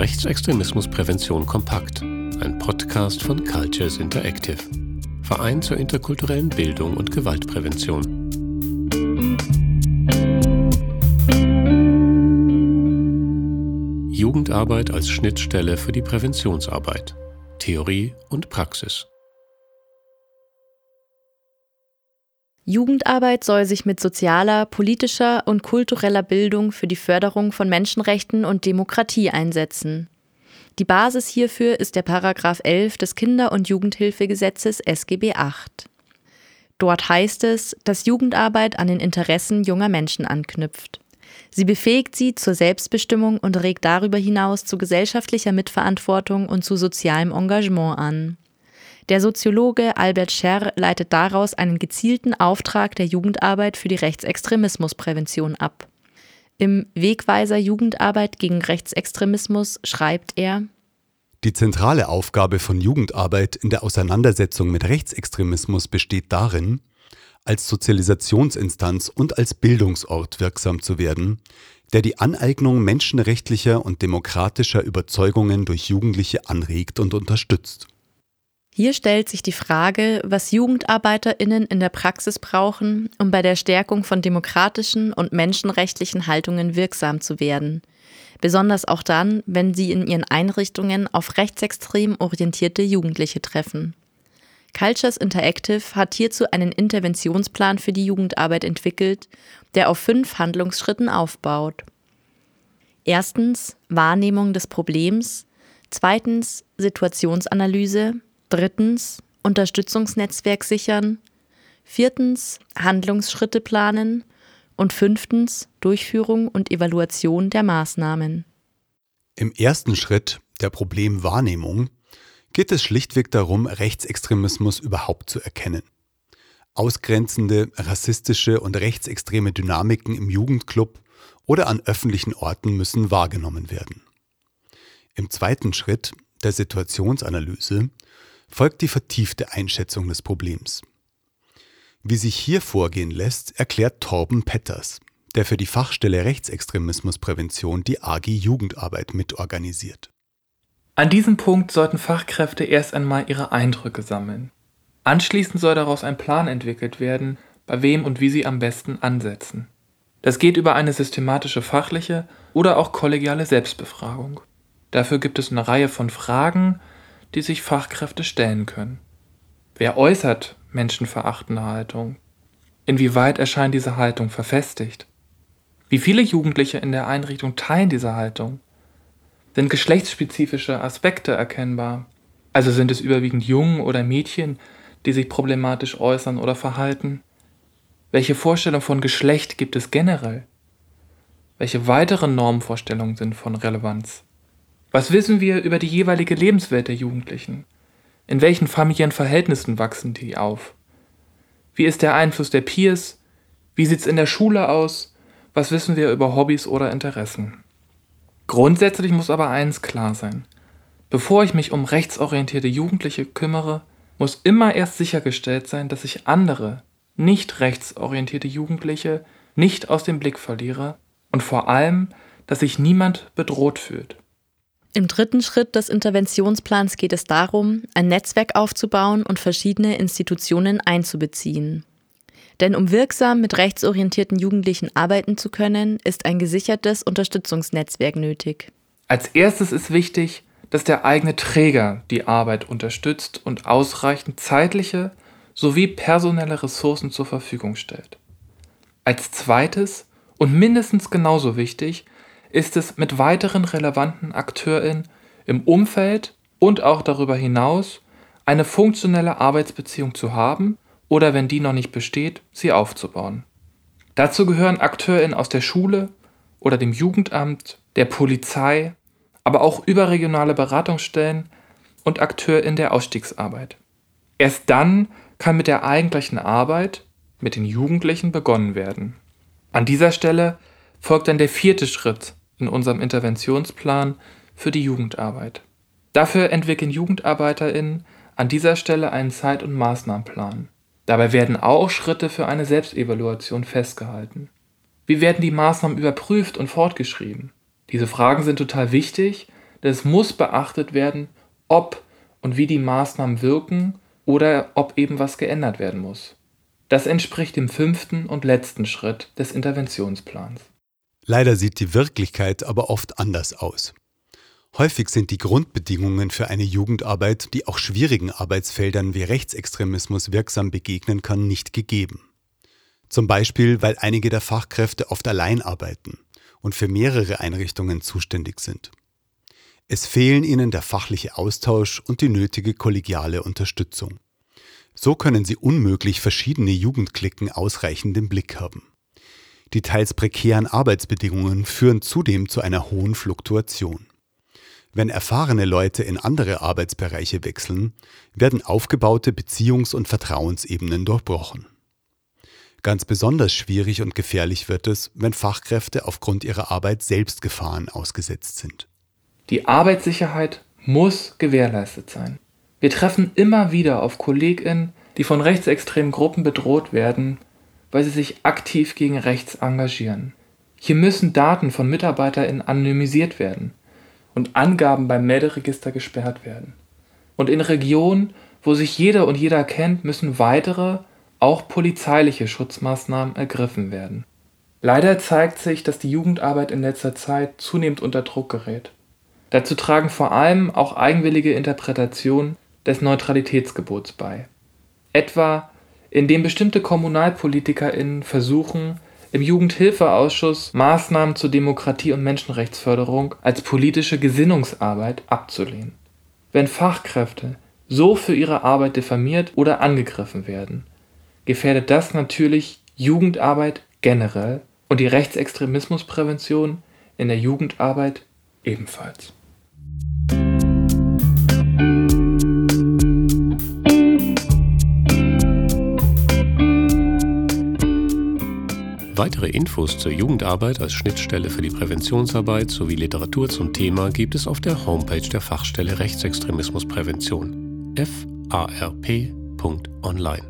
Rechtsextremismusprävention kompakt, ein Podcast von Cultures Interactive, Verein zur interkulturellen Bildung und Gewaltprävention. Jugendarbeit als Schnittstelle für die Präventionsarbeit. Theorie und Praxis. Jugendarbeit soll sich mit sozialer, politischer und kultureller Bildung für die Förderung von Menschenrechten und Demokratie einsetzen. Die Basis hierfür ist der Paragraph 11 des Kinder- und Jugendhilfegesetzes SGB VIII. Dort heißt es, dass Jugendarbeit an den Interessen junger Menschen anknüpft. Sie befähigt sie zur Selbstbestimmung und regt darüber hinaus zu gesellschaftlicher Mitverantwortung und zu sozialem Engagement an. Der Soziologe Albert Scherr leitet daraus einen gezielten Auftrag der Jugendarbeit für die Rechtsextremismusprävention ab. Im Wegweiser Jugendarbeit gegen Rechtsextremismus schreibt er Die zentrale Aufgabe von Jugendarbeit in der Auseinandersetzung mit Rechtsextremismus besteht darin, als Sozialisationsinstanz und als Bildungsort wirksam zu werden, der die Aneignung menschenrechtlicher und demokratischer Überzeugungen durch Jugendliche anregt und unterstützt. Hier stellt sich die Frage, was Jugendarbeiterinnen in der Praxis brauchen, um bei der Stärkung von demokratischen und menschenrechtlichen Haltungen wirksam zu werden. Besonders auch dann, wenn sie in ihren Einrichtungen auf rechtsextrem orientierte Jugendliche treffen. Cultures Interactive hat hierzu einen Interventionsplan für die Jugendarbeit entwickelt, der auf fünf Handlungsschritten aufbaut. Erstens Wahrnehmung des Problems, zweitens Situationsanalyse, Drittens Unterstützungsnetzwerk sichern. Viertens Handlungsschritte planen. Und fünftens Durchführung und Evaluation der Maßnahmen. Im ersten Schritt der Problemwahrnehmung geht es schlichtweg darum, Rechtsextremismus überhaupt zu erkennen. Ausgrenzende, rassistische und rechtsextreme Dynamiken im Jugendclub oder an öffentlichen Orten müssen wahrgenommen werden. Im zweiten Schritt der Situationsanalyse folgt die vertiefte Einschätzung des Problems. Wie sich hier vorgehen lässt, erklärt Torben Petters, der für die Fachstelle Rechtsextremismusprävention die AG Jugendarbeit mitorganisiert. An diesem Punkt sollten Fachkräfte erst einmal ihre Eindrücke sammeln. Anschließend soll daraus ein Plan entwickelt werden, bei wem und wie sie am besten ansetzen. Das geht über eine systematische fachliche oder auch kollegiale Selbstbefragung. Dafür gibt es eine Reihe von Fragen, die sich Fachkräfte stellen können. Wer äußert menschenverachtende Haltung? Inwieweit erscheint diese Haltung verfestigt? Wie viele Jugendliche in der Einrichtung teilen diese Haltung? Sind geschlechtsspezifische Aspekte erkennbar? Also sind es überwiegend Jungen oder Mädchen, die sich problematisch äußern oder verhalten? Welche Vorstellung von Geschlecht gibt es generell? Welche weiteren Normvorstellungen sind von Relevanz? Was wissen wir über die jeweilige Lebenswelt der Jugendlichen? In welchen familiären Verhältnissen wachsen die auf? Wie ist der Einfluss der Peers? Wie sieht's in der Schule aus? Was wissen wir über Hobbys oder Interessen? Grundsätzlich muss aber eins klar sein. Bevor ich mich um rechtsorientierte Jugendliche kümmere, muss immer erst sichergestellt sein, dass ich andere, nicht rechtsorientierte Jugendliche nicht aus dem Blick verliere und vor allem, dass sich niemand bedroht fühlt. Im dritten Schritt des Interventionsplans geht es darum, ein Netzwerk aufzubauen und verschiedene Institutionen einzubeziehen. Denn um wirksam mit rechtsorientierten Jugendlichen arbeiten zu können, ist ein gesichertes Unterstützungsnetzwerk nötig. Als erstes ist wichtig, dass der eigene Träger die Arbeit unterstützt und ausreichend zeitliche sowie personelle Ressourcen zur Verfügung stellt. Als zweites und mindestens genauso wichtig ist es mit weiteren relevanten AkteurInnen im Umfeld und auch darüber hinaus eine funktionelle Arbeitsbeziehung zu haben oder wenn die noch nicht besteht, sie aufzubauen. Dazu gehören AkteurInnen aus der Schule oder dem Jugendamt, der Polizei, aber auch überregionale Beratungsstellen und AkteurInnen der Ausstiegsarbeit. Erst dann kann mit der eigentlichen Arbeit mit den Jugendlichen begonnen werden. An dieser Stelle folgt dann der vierte Schritt in unserem Interventionsplan für die Jugendarbeit. Dafür entwickeln JugendarbeiterInnen an dieser Stelle einen Zeit- und Maßnahmenplan. Dabei werden auch Schritte für eine Selbstevaluation festgehalten. Wie werden die Maßnahmen überprüft und fortgeschrieben? Diese Fragen sind total wichtig, denn es muss beachtet werden, ob und wie die Maßnahmen wirken oder ob eben was geändert werden muss. Das entspricht dem fünften und letzten Schritt des Interventionsplans. Leider sieht die Wirklichkeit aber oft anders aus. Häufig sind die Grundbedingungen für eine Jugendarbeit, die auch schwierigen Arbeitsfeldern wie Rechtsextremismus wirksam begegnen kann, nicht gegeben. Zum Beispiel, weil einige der Fachkräfte oft allein arbeiten und für mehrere Einrichtungen zuständig sind. Es fehlen ihnen der fachliche Austausch und die nötige kollegiale Unterstützung. So können sie unmöglich verschiedene Jugendklicken ausreichend im Blick haben. Die teils prekären Arbeitsbedingungen führen zudem zu einer hohen Fluktuation. Wenn erfahrene Leute in andere Arbeitsbereiche wechseln, werden aufgebaute Beziehungs- und Vertrauensebenen durchbrochen. Ganz besonders schwierig und gefährlich wird es, wenn Fachkräfte aufgrund ihrer Arbeit selbst Gefahren ausgesetzt sind. Die Arbeitssicherheit muss gewährleistet sein. Wir treffen immer wieder auf KollegInnen, die von rechtsextremen Gruppen bedroht werden, weil sie sich aktiv gegen rechts engagieren. Hier müssen Daten von MitarbeiterInnen anonymisiert werden und Angaben beim Melderegister gesperrt werden. Und in Regionen, wo sich jeder und jeder kennt, müssen weitere auch polizeiliche Schutzmaßnahmen ergriffen werden. Leider zeigt sich, dass die Jugendarbeit in letzter Zeit zunehmend unter Druck gerät. Dazu tragen vor allem auch eigenwillige Interpretationen des Neutralitätsgebots bei. Etwa indem bestimmte KommunalpolitikerInnen versuchen, im Jugendhilfeausschuss Maßnahmen zur Demokratie- und Menschenrechtsförderung als politische Gesinnungsarbeit abzulehnen. Wenn Fachkräfte so für ihre Arbeit diffamiert oder angegriffen werden, gefährdet das natürlich Jugendarbeit generell und die Rechtsextremismusprävention in der Jugendarbeit ebenfalls. Weitere Infos zur Jugendarbeit als Schnittstelle für die Präventionsarbeit sowie Literatur zum Thema gibt es auf der Homepage der Fachstelle Rechtsextremismusprävention farp.online.